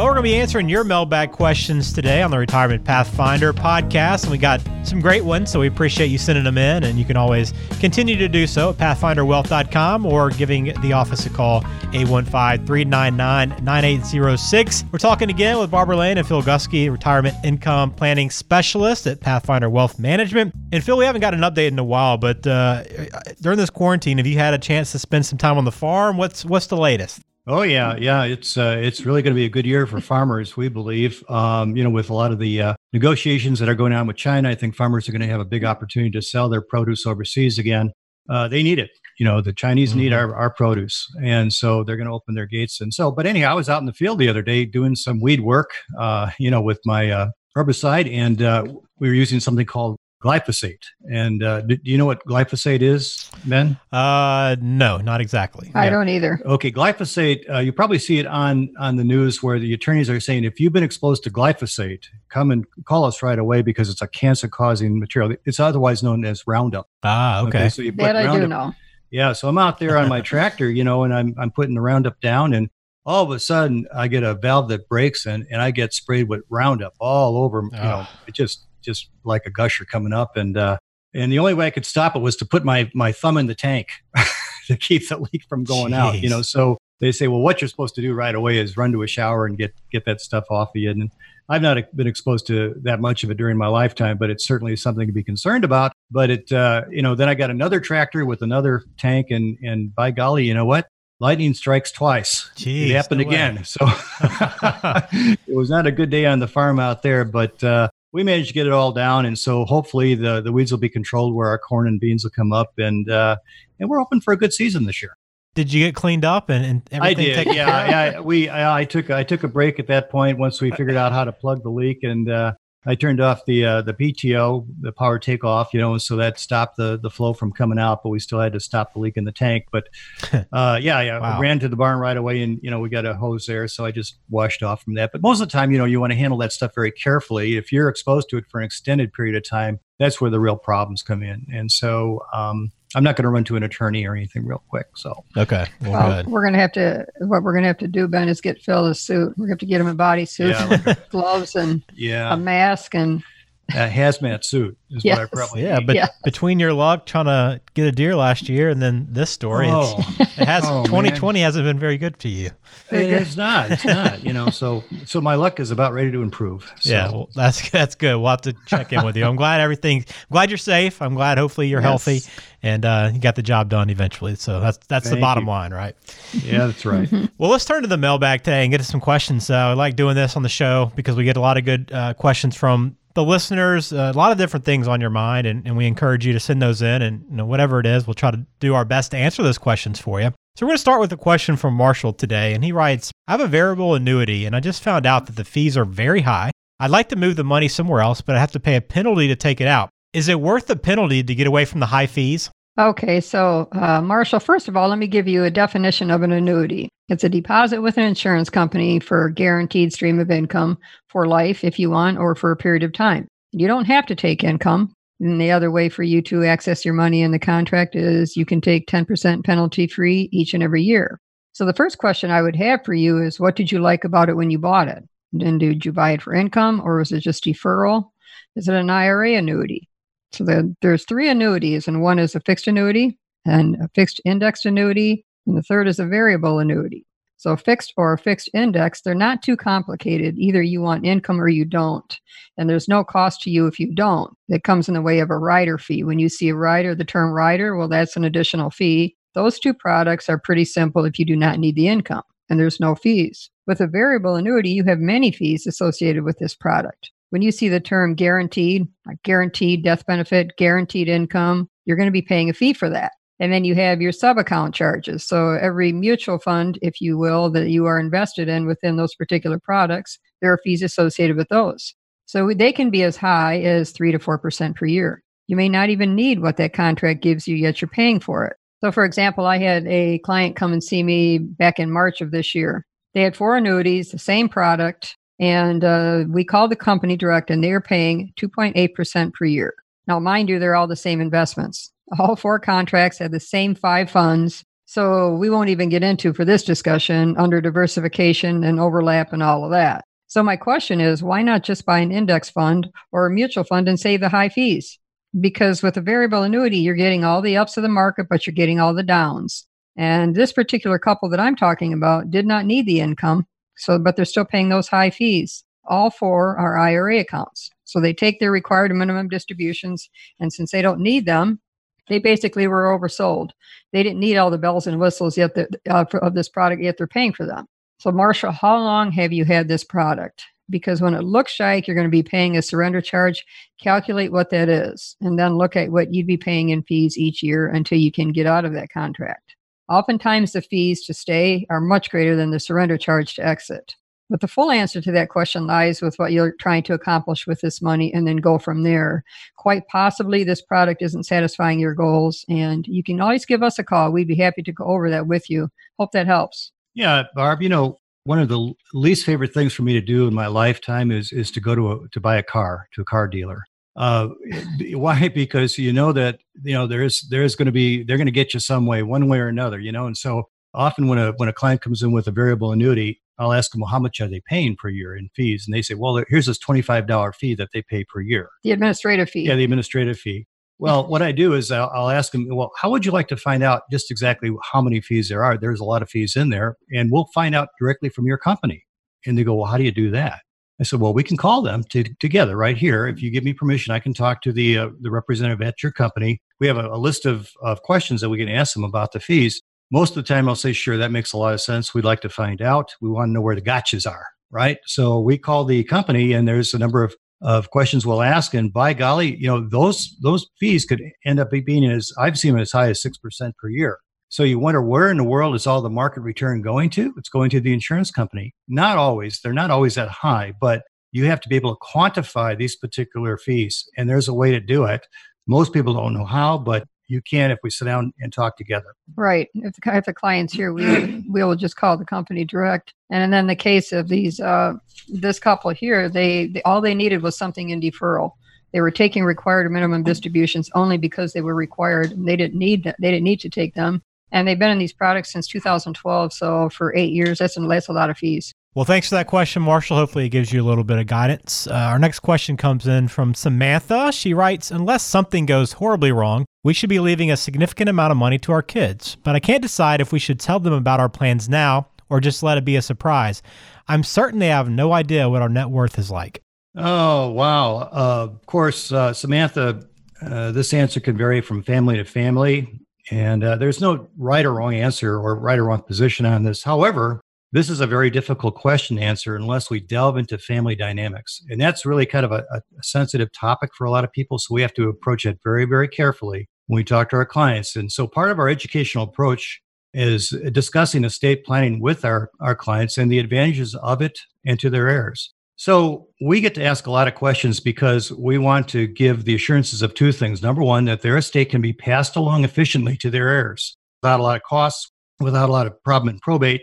Well, we're going to be answering your mailbag questions today on the Retirement Pathfinder podcast. And we got some great ones, so we appreciate you sending them in. And you can always continue to do so at pathfinderwealth.com or giving the office a call, 815 399 9806. We're talking again with Barbara Lane and Phil Gusky, retirement income planning specialist at Pathfinder Wealth Management. And Phil, we haven't got an update in a while, but uh, during this quarantine, have you had a chance to spend some time on the farm? What's what's the latest? Oh yeah, yeah. It's uh, it's really going to be a good year for farmers, we believe. Um, you know, with a lot of the uh, negotiations that are going on with China, I think farmers are going to have a big opportunity to sell their produce overseas again. Uh, they need it. You know, the Chinese mm-hmm. need our, our produce, and so they're going to open their gates. And so, but anyhow, I was out in the field the other day doing some weed work. Uh, you know, with my uh, herbicide, and uh, we were using something called glyphosate. And uh, do, do, you know what glyphosate is, Ben? Uh, no, not exactly. I yeah. don't either. Okay, glyphosate. Uh, you probably see it on on the news where the attorneys are saying if you've been exposed to glyphosate, come and call us right away because it's a cancer-causing material. It's otherwise known as Roundup. Ah, okay. okay so you put that Roundup, I do know. Yeah, so I'm out there on my tractor, you know, and I'm I'm putting the Roundup down and all of a sudden I get a valve that breaks and, and I get sprayed with Roundup all over. You oh. know, it just just like a gusher coming up. And uh, and the only way I could stop it was to put my my thumb in the tank to keep the leak from going Jeez. out. You know, so they say, well, what you're supposed to do right away is run to a shower and get get that stuff off of you. And I've not been exposed to that much of it during my lifetime, but it's certainly something to be concerned about. But it, uh, you know, then I got another tractor with another tank, and and by golly, you know what? Lightning strikes twice. Jeez, it happened no again. Way. So it was not a good day on the farm out there, but uh, we managed to get it all down, and so hopefully the the weeds will be controlled where our corn and beans will come up, and uh, and we're hoping for a good season this year. Did you get cleaned up and, and everything? I did. Yeah, yeah. We I, I, took I took a break at that point once we figured out how to plug the leak, and uh, I turned off the uh, the PTO, the power takeoff, you know, so that stopped the the flow from coming out. But we still had to stop the leak in the tank. But uh, yeah, yeah, wow. ran to the barn right away, and you know, we got a hose there, so I just washed off from that. But most of the time, you know, you want to handle that stuff very carefully. If you're exposed to it for an extended period of time, that's where the real problems come in. And so, um, I'm not going to run to an attorney or anything real quick. So okay, well, well we're going to have to. What we're going to have to do, Ben, is get Phil a suit. We're going to have to get him a bodysuit, yeah, like gloves, and yeah, a mask, and a hazmat suit is yes. what I probably yeah. Need. But yeah. between your luck trying to get a deer last year and then this story, oh. it has oh, 2020 man. hasn't been very good to you. it's not. It's not. You know, so so my luck is about ready to improve. So. Yeah, well, that's that's good. We'll have to check in with you. I'm glad everything. I'm glad you're safe. I'm glad hopefully you're yes. healthy and uh, you got the job done eventually. So that's that's Thank the bottom you. line, right? Yeah, that's right. well, let's turn to the mailbag today and get to some questions. Uh, I like doing this on the show because we get a lot of good uh, questions from the listeners, uh, a lot of different things on your mind, and, and we encourage you to send those in. And you know, whatever it is, we'll try to do our best to answer those questions for you. So we're going to start with a question from Marshall today, and he writes, "I have a variable annuity, and I just found out that the fees are very high. I'd like to move the money somewhere else, but I have to pay a penalty to take it out. Is it worth the penalty to get away from the high fees?" Okay, so uh, Marshall, first of all, let me give you a definition of an annuity. It's a deposit with an insurance company for a guaranteed stream of income for life, if you want, or for a period of time. You don't have to take income. And the other way for you to access your money in the contract is you can take 10% penalty free each and every year. So the first question I would have for you is what did you like about it when you bought it? And did you buy it for income or was it just deferral? Is it an IRA annuity? So the, there's three annuities, and one is a fixed annuity and a fixed indexed annuity, and the third is a variable annuity. So fixed or a fixed index, they're not too complicated. Either you want income or you don't. And there's no cost to you if you don't. It comes in the way of a rider fee. When you see a rider, the term rider, well, that's an additional fee. Those two products are pretty simple if you do not need the income, and there's no fees. With a variable annuity, you have many fees associated with this product when you see the term guaranteed, like guaranteed death benefit, guaranteed income, you're going to be paying a fee for that. And then you have your sub account charges. So every mutual fund, if you will, that you are invested in within those particular products, there are fees associated with those. So they can be as high as 3 to 4% per year. You may not even need what that contract gives you, yet you're paying for it. So, for example, I had a client come and see me back in March of this year. They had four annuities, the same product, and uh, we called the company direct, and they are paying 2.8% per year. Now, mind you, they're all the same investments. All four contracts had the same five funds. So, we won't even get into for this discussion under diversification and overlap and all of that. So, my question is why not just buy an index fund or a mutual fund and save the high fees? Because with a variable annuity, you're getting all the ups of the market, but you're getting all the downs. And this particular couple that I'm talking about did not need the income. So, but they're still paying those high fees. All four are IRA accounts. So they take their required minimum distributions. And since they don't need them, they basically were oversold. They didn't need all the bells and whistles yet that, uh, of this product, yet they're paying for them. So, Marshall, how long have you had this product? Because when it looks like you're going to be paying a surrender charge, calculate what that is, and then look at what you'd be paying in fees each year until you can get out of that contract. Oftentimes, the fees to stay are much greater than the surrender charge to exit. But the full answer to that question lies with what you're trying to accomplish with this money and then go from there. Quite possibly, this product isn't satisfying your goals, and you can always give us a call. We'd be happy to go over that with you. Hope that helps. Yeah, Barb, you know, one of the least favorite things for me to do in my lifetime is is to go to a, to buy a car to a car dealer. Uh, why? Because you know that you know there's there's going to be they're going to get you some way, one way or another. You know, and so often when a when a client comes in with a variable annuity, I'll ask them, well, how much are they paying per year in fees? And they say, well, here's this twenty five dollar fee that they pay per year. The administrative fee. Yeah, the administrative fee. Well, what I do is I'll, I'll, ask them, well, how would you like to find out just exactly how many fees there are? There's a lot of fees in there, and we'll find out directly from your company. And they go, well, how do you do that? I said, well, we can call them to, together right here. If you give me permission, I can talk to the uh, the representative at your company. We have a, a list of, of questions that we can ask them about the fees. Most of the time, I'll say, sure, that makes a lot of sense. We'd like to find out. We want to know where the gotchas are, right? So we call the company, and there's a number of of questions we'll ask. And by golly, you know, those those fees could end up being as I've seen them as high as six percent per year. So you wonder where in the world is all the market return going to? It's going to the insurance company. Not always. They're not always that high, but you have to be able to quantify these particular fees. And there's a way to do it. Most people don't know how, but you can if we sit down and talk together. Right. If the, if the client's here, we we will just call the company direct. And then the case of these uh, this couple here, they, they all they needed was something in deferral. They were taking required minimum distributions only because they were required. They didn't need that. They didn't need to take them. And they've been in these products since 2012. So for eight years, that's, that's a lot of fees. Well, thanks for that question, Marshall. Hopefully, it gives you a little bit of guidance. Uh, our next question comes in from Samantha. She writes Unless something goes horribly wrong, we should be leaving a significant amount of money to our kids, but I can't decide if we should tell them about our plans now or just let it be a surprise. I'm certain they have no idea what our net worth is like. Oh, wow. Uh, of course, uh, Samantha, uh, this answer can vary from family to family, and uh, there's no right or wrong answer or right or wrong position on this. However, this is a very difficult question to answer unless we delve into family dynamics. And that's really kind of a, a, sensitive topic for a lot of people. So we have to approach it very, very carefully when we talk to our clients. And so part of our educational approach is discussing estate planning with our, our clients and the advantages of it and to their heirs. So we get to ask a lot of questions because we want to give the assurances of two things. Number one, that their estate can be passed along efficiently to their heirs without a lot of costs, without a lot of problem in probate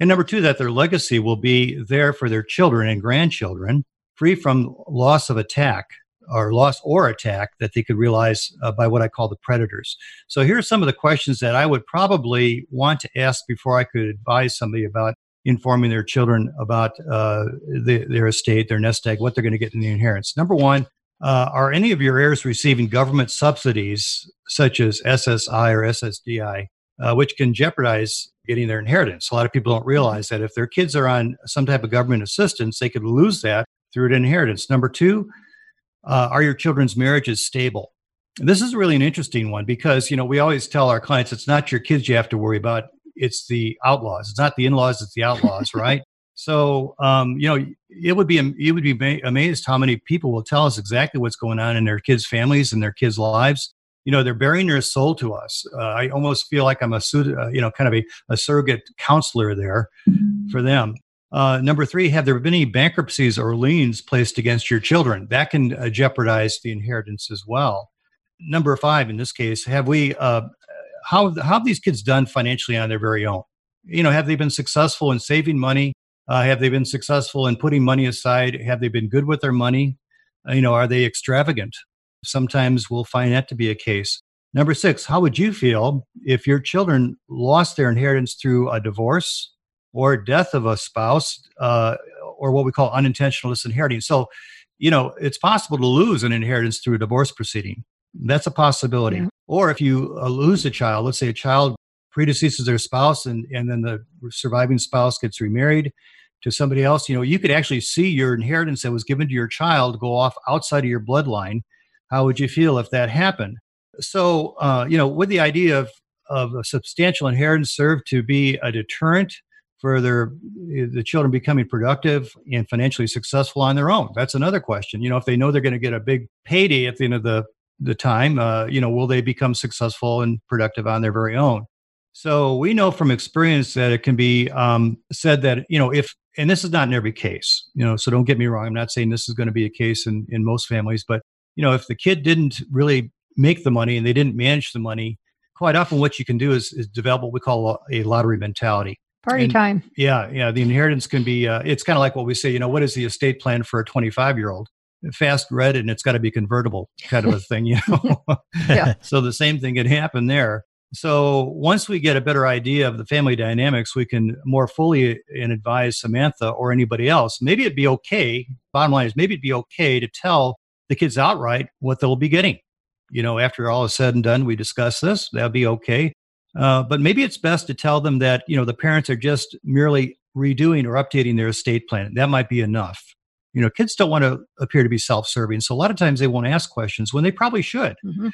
and number two, that their legacy will be there for their children and grandchildren, free from loss of attack or loss or attack that they could realize uh, by what I call the predators. So here are some of the questions that I would probably want to ask before I could advise somebody about informing their children about uh, the, their estate, their nest egg, what they're going to get in the inheritance. Number one, uh, are any of your heirs receiving government subsidies such as SSI or SSDI, uh, which can jeopardize getting their inheritance. A lot of people don't realize that if their kids are on some type of government assistance, they could lose that through an inheritance. Number two, uh, are your children's marriages stable? This is really an interesting one because you know we always tell our clients it's not your kids you have to worry about; it's the outlaws. It's not the in-laws; it's the outlaws, right? So um, you know it would be you would be amazed how many people will tell us exactly what's going on in their kids' families and their kids' lives you know they're bearing their soul to us uh, i almost feel like i'm a uh, you know kind of a, a surrogate counselor there mm-hmm. for them uh, number three have there been any bankruptcies or liens placed against your children that can uh, jeopardize the inheritance as well number five in this case, have we, uh, how, how have these kids done financially on their very own? You know, have they been successful in saving money? Uh, have they been successful in putting money aside? Have they been good with their money? Uh, you know, are they extravagant? Sometimes we'll find that to be a case. Number six, how would you feel if your children lost their inheritance through a divorce or death of a spouse uh, or what we call unintentional disinheriting? So, you know, it's possible to lose an inheritance through a divorce proceeding. That's a possibility. Yeah. Or if you uh, lose a child, let's say a child predeceases their spouse and, and then the surviving spouse gets remarried to somebody else, you know, you could actually see your inheritance that was given to your child go off outside of your bloodline. How would you feel if that happened? So, uh, you know, with the idea of, of a substantial inheritance served to be a deterrent for their the children becoming productive and financially successful on their own. That's another question. You know, if they know they're going to get a big payday at the end of the the time, uh, you know, will they become successful and productive on their very own? So we know from experience that it can be um, said that you know if and this is not in every case, you know, so don't get me wrong. I'm not saying this is going to be a case in in most families, but you know, if the kid didn't really make the money and they didn't manage the money, quite often what you can do is, is develop what we call a lottery mentality. Party and, time. Yeah, yeah. The inheritance can be. Uh, it's kind of like what we say. You know, what is the estate plan for a 25 year old? Fast red, and it's got to be convertible, kind of a thing. You know. yeah. so the same thing can happen there. So once we get a better idea of the family dynamics, we can more fully and advise Samantha or anybody else. Maybe it'd be okay. Bottom line is, maybe it'd be okay to tell the kids outright what they'll be getting. You know, after all is said and done, we discuss this. That'll be okay. Uh, but maybe it's best to tell them that you know the parents are just merely redoing or updating their estate plan. That might be enough. You know, kids don't want to appear to be self-serving, so a lot of times they won't ask questions when they probably should. Mm-hmm.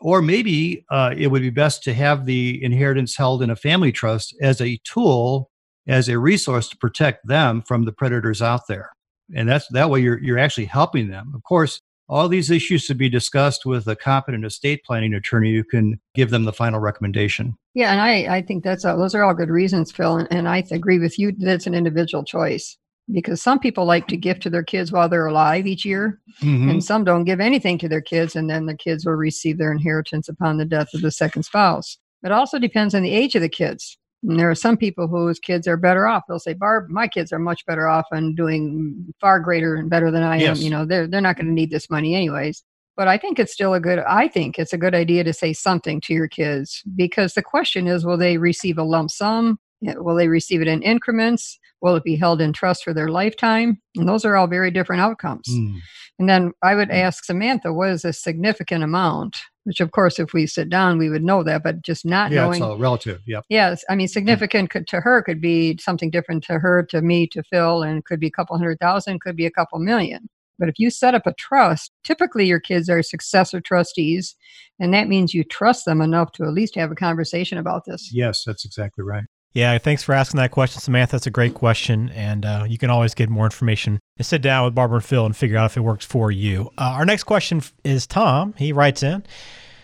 Or maybe uh, it would be best to have the inheritance held in a family trust as a tool, as a resource to protect them from the predators out there. And that's that way you're you're actually helping them. Of course, all these issues should be discussed with a competent estate planning attorney who can give them the final recommendation. Yeah, and I, I think that's a, those are all good reasons, Phil. And, and I agree with you that it's an individual choice because some people like to give to their kids while they're alive each year, mm-hmm. and some don't give anything to their kids, and then the kids will receive their inheritance upon the death of the second spouse. It also depends on the age of the kids. And there are some people whose kids are better off. They'll say, "Barb, my kids are much better off and doing far greater and better than I yes. am. You know, they're they're not going to need this money anyways." But I think it's still a good. I think it's a good idea to say something to your kids because the question is, will they receive a lump sum? Will they receive it in increments? Will it be held in trust for their lifetime? And those are all very different outcomes. Mm. And then I would hmm. ask Samantha, what is a significant amount? which of course if we sit down we would know that but just not yeah, knowing it's all relative yep yes i mean significant could, to her could be something different to her to me to phil and could be a couple hundred thousand could be a couple million but if you set up a trust typically your kids are successor trustees and that means you trust them enough to at least have a conversation about this yes that's exactly right yeah, thanks for asking that question, Samantha. That's a great question, and uh, you can always get more information and sit down with Barbara and Phil and figure out if it works for you. Uh, our next question is Tom. He writes in.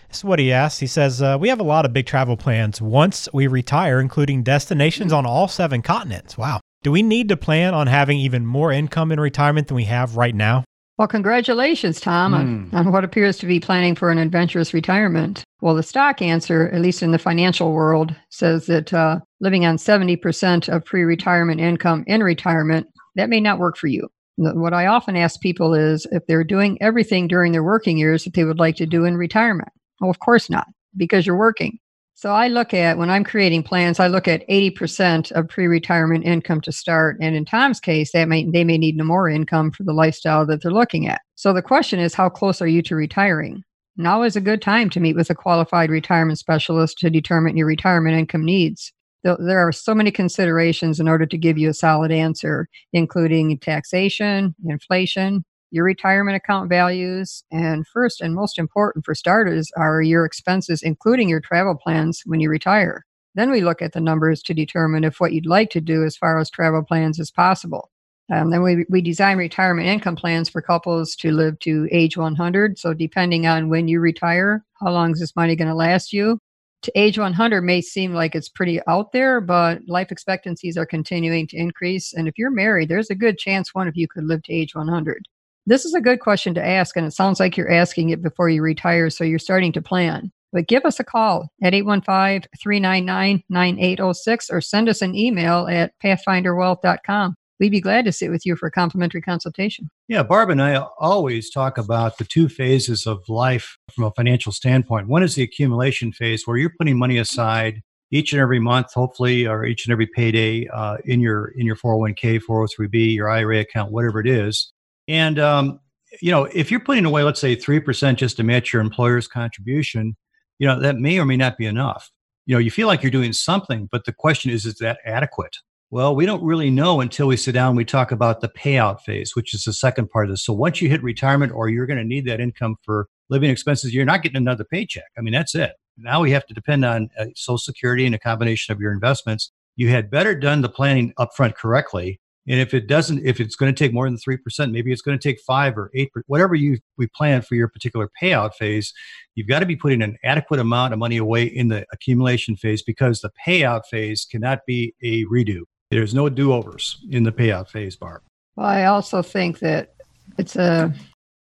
This is what he asks. He says, uh, We have a lot of big travel plans once we retire, including destinations on all seven continents. Wow. Do we need to plan on having even more income in retirement than we have right now? Well, congratulations, Tom, mm. on, hmm. on, what appears to be planning for an adventurous retirement. Well, the stock answer, at least in the financial world, says that uh, living on 70% of pre retirement income in retirement, that may not work for you. What I often ask people is if they're doing everything during their working years that they would like to do in retirement. Well, of course not, because you're working. So I look at when I'm creating plans, I look at 80% of pre-retirement income to start. And in Tom's case, that may they may need no more income for the lifestyle that they're looking at. So the question is, how close are you to retiring? Now is a good time to meet with a qualified retirement specialist to determine your retirement income needs. There are so many considerations in order to give you a solid answer, including taxation, inflation, your retirement account values, and first and most important for starters are your expenses, including your travel plans when you retire. Then we look at the numbers to determine if what you'd like to do as far as travel plans is possible. Um, then we, we design retirement income plans for couples to live to age 100. So, depending on when you retire, how long is this money going to last you? To age 100 may seem like it's pretty out there, but life expectancies are continuing to increase. And if you're married, there's a good chance one of you could live to age 100. This is a good question to ask, and it sounds like you're asking it before you retire, so you're starting to plan. But give us a call at 815 399 9806 or send us an email at pathfinderwealth.com. We'd be glad to sit with you for a complimentary consultation. Yeah, Barb and I always talk about the two phases of life from a financial standpoint. One is the accumulation phase where you're putting money aside each and every month, hopefully, or each and every payday uh, in your in your 401k, 403b, your IRA account, whatever it is. And um, you know, if you're putting away, let's say three percent just to match your employer's contribution, you know that may or may not be enough. You know, you feel like you're doing something, but the question is, is that adequate? Well, we don't really know until we sit down and we talk about the payout phase, which is the second part of this. So once you hit retirement or you're going to need that income for living expenses, you're not getting another paycheck. I mean, that's it. Now we have to depend on uh, Social Security and a combination of your investments. You had better done the planning upfront correctly and if it doesn't, if it's going to take more than 3%, maybe it's going to take five or eight, whatever you we plan for your particular payout phase, you've got to be putting an adequate amount of money away in the accumulation phase because the payout phase cannot be a redo. There's no do-overs in the payout phase, Barb. Well, I also think that it's a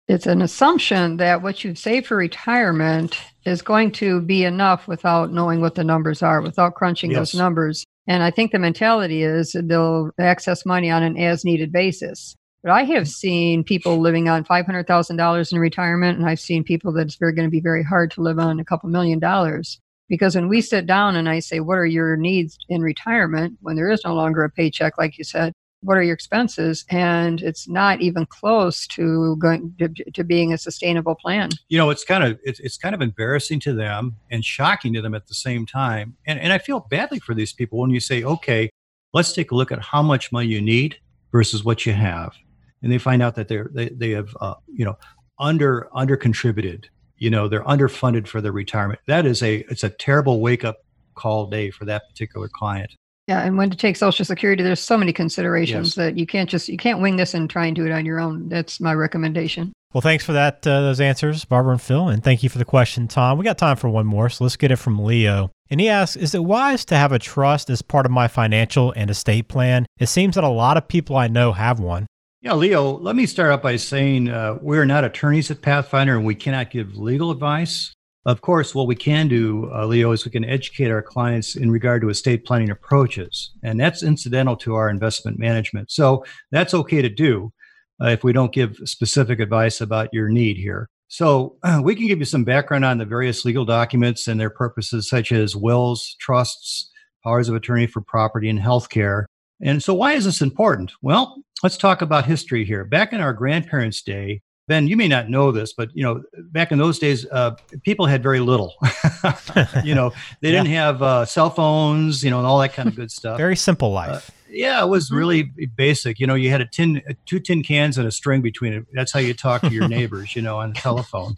it's an assumption that what you've saved for retirement is going to be enough without knowing what the numbers are, without crunching yes. those numbers. And I think the mentality is they'll access money on an as needed basis. But I have seen people living on $500,000 in retirement, and I've seen people that it's very going to be very hard to live on a couple million dollars. Because when we sit down and I say, What are your needs in retirement? when there is no longer a paycheck, like you said, what are your expenses? And it's not even close to going to, to, being a sustainable plan. You know it's kind of it's, it's kind of embarrassing to them and shocking to them at the same time. And, and i feel badly for these people when you say okay let's take a look at how much money you need versus what you have. And they find out that they're they, they have uh, you know under under contributed you know they're underfunded for their retirement. That is a it's a terrible wake up call day for that particular client yeah, and when to take Social Security, there's so many considerations yes. that you can't just you can't wing this and try and do it on your own. That's my recommendation. Well, thanks for that uh, those answers, Barbara and Phil, and thank you for the question, Tom. We got time for one more, so let's get it from Leo. And he asks, "Is it wise to have a trust as part of my financial and estate plan? It seems that a lot of people I know have one." Yeah, Leo, let me start out by saying uh, we're not attorneys at Pathfinder and we cannot give legal advice. Of course, what we can do, uh, Leo, is we can educate our clients in regard to estate planning approaches, and that's incidental to our investment management. So that's okay to do uh, if we don't give specific advice about your need here. So uh, we can give you some background on the various legal documents and their purposes, such as wills, trusts, powers of attorney for property and healthcare. And so, why is this important? Well, let's talk about history here. Back in our grandparents' day, Ben, you may not know this, but you know, back in those days, uh, people had very little. you know, they yeah. didn't have uh, cell phones, you know, and all that kind of good stuff. Very simple uh, life. Uh, yeah, it was mm-hmm. really basic. You know, you had a tin, two tin cans and a string between it. That's how you talk to your neighbors, you know, on the telephone.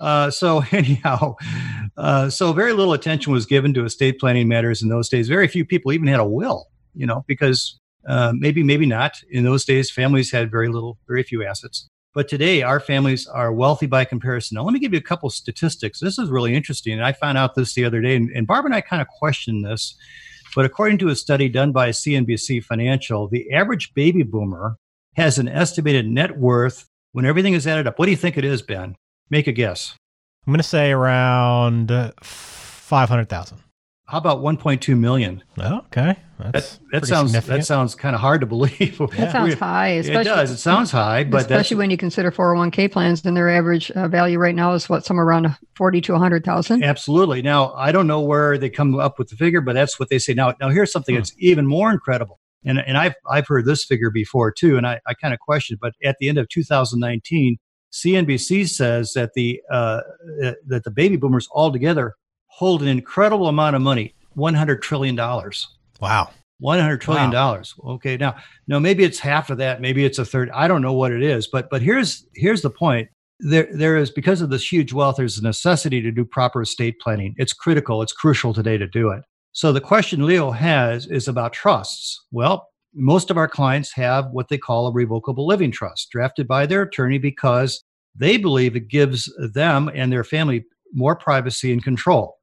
Uh, so anyhow, uh, so very little attention was given to estate planning matters in those days. Very few people even had a will, you know, because uh, maybe, maybe not. In those days, families had very little, very few assets. But today, our families are wealthy by comparison. Now, let me give you a couple statistics. This is really interesting. And I found out this the other day, and, and Barb and I kind of questioned this. But according to a study done by CNBC Financial, the average baby boomer has an estimated net worth when everything is added up. What do you think it is, Ben? Make a guess. I'm going to say around uh, 500,000. How about 1.2 million? Oh, okay. That's that, that sounds that sounds kind of hard to believe. That sounds high. it does. It sounds high, but especially when you consider 401k plans, and their average uh, value right now is what somewhere around 40 to 100,000. Absolutely. Now I don't know where they come up with the figure, but that's what they say. Now, now here's something hmm. that's even more incredible, and and I've I've heard this figure before too, and I, I kind of questioned. But at the end of 2019, CNBC says that the uh, that the baby boomers altogether hold an incredible amount of money, $100 trillion. Wow. $100 trillion. Wow. Okay. Now, no, maybe it's half of that. Maybe it's a third. I don't know what it is, but, but here's, here's the point. There, there is, because of this huge wealth, there's a necessity to do proper estate planning. It's critical. It's crucial today to do it. So the question Leo has is about trusts. Well, most of our clients have what they call a revocable living trust drafted by their attorney because they believe it gives them and their family more privacy and control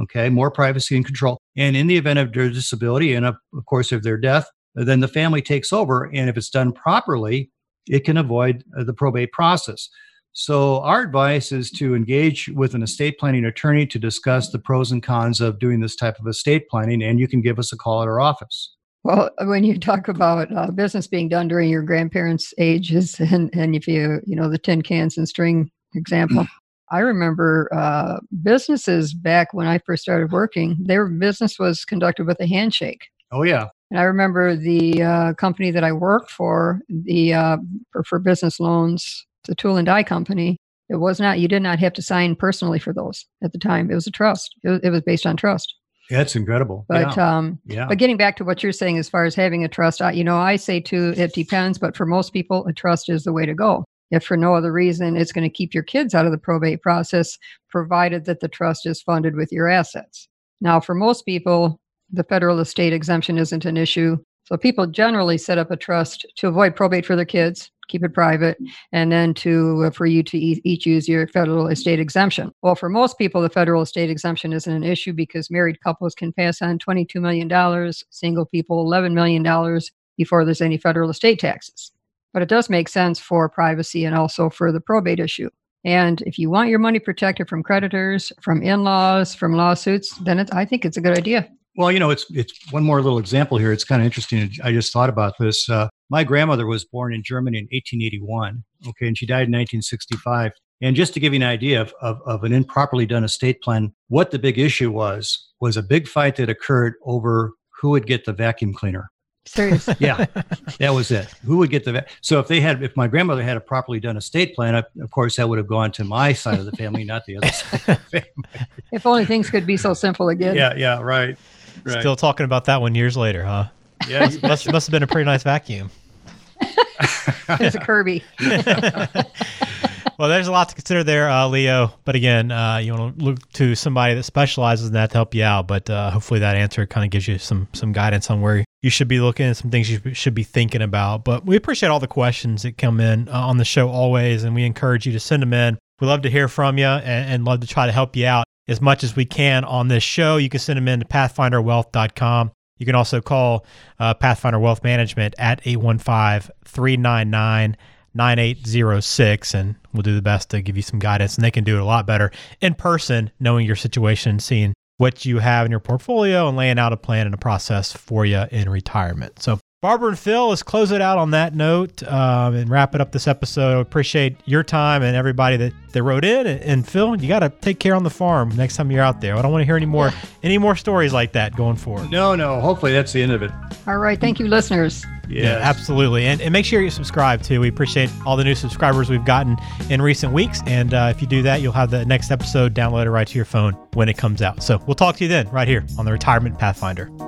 okay more privacy and control and in the event of their disability and of, of course of their death then the family takes over and if it's done properly it can avoid uh, the probate process. So, our advice is to engage with an estate planning attorney to discuss the pros and cons of doing this type of estate planning, and you can give us a call at our office. Well, when you talk about uh, business being done during your grandparents' ages, and, and if you, you know, the tin cans and string example, I remember uh, businesses back when I first started working, their business was conducted with a handshake. Oh, yeah. And I remember the uh, company that I worked for, the uh, for, for, business loans, the tool and die company. It was not you did not have to sign personally for those at the time. It was a trust. It was, it was based on trust. Yeah, it's incredible. But yeah. um, yeah. But getting back to what you're saying as far as having a trust, I, you know, I say too, it depends. But for most people, a trust is the way to go. If for no other reason, it's going to keep your kids out of the probate process, provided that the trust is funded with your assets. Now, for most people, the federal estate exemption isn't an issue. So people generally set up a trust to avoid probate for their kids, keep it private, and then to uh, for you to each use your federal estate exemption. Well, for most people, the federal estate exemption isn't an issue because married couples can pass on $22 million, single people $11 million before there's any federal estate taxes. But it does make sense for privacy and also for the probate issue. And if you want your money protected from creditors, from in-laws, from lawsuits, then I think it's a good idea. Well, you know, it's it's one more little example here. It's kind of interesting. I just thought about this. Uh, my grandmother was born in Germany in 1881. Okay, and she died in 1965. And just to give you an idea of, of, of an improperly done estate plan, what the big issue was was a big fight that occurred over who would get the vacuum cleaner. Serious? yeah, that was it. Who would get the? Va- so if they had, if my grandmother had a properly done estate plan, I, of course that would have gone to my side of the family, not the other side of the family. If only things could be so simple again. Yeah, yeah, right. Right. Still talking about that one years later, huh? Yeah, must, must have been a pretty nice vacuum. it's a Kirby. well, there's a lot to consider there, uh, Leo. But again, uh, you want to look to somebody that specializes in that to help you out. But uh, hopefully, that answer kind of gives you some some guidance on where you should be looking at some things you should be thinking about. But we appreciate all the questions that come in uh, on the show always, and we encourage you to send them in. We love to hear from you and, and love to try to help you out as much as we can on this show. You can send them in to pathfinderwealth.com. You can also call uh, Pathfinder Wealth Management at 815 399 9806, and we'll do the best to give you some guidance. And they can do it a lot better in person, knowing your situation, seeing what you have in your portfolio, and laying out a plan and a process for you in retirement. So Barbara and Phil, let's close it out on that note um, and wrap it up this episode. I appreciate your time and everybody that, that wrote in. And, and Phil, you got to take care on the farm next time you're out there. I don't want to hear any more any more stories like that going forward. No, no. Hopefully that's the end of it. All right. Thank you, listeners. Yes. Yeah, absolutely. And, and make sure you subscribe too. We appreciate all the new subscribers we've gotten in recent weeks. And uh, if you do that, you'll have the next episode downloaded right to your phone when it comes out. So we'll talk to you then, right here on the Retirement Pathfinder.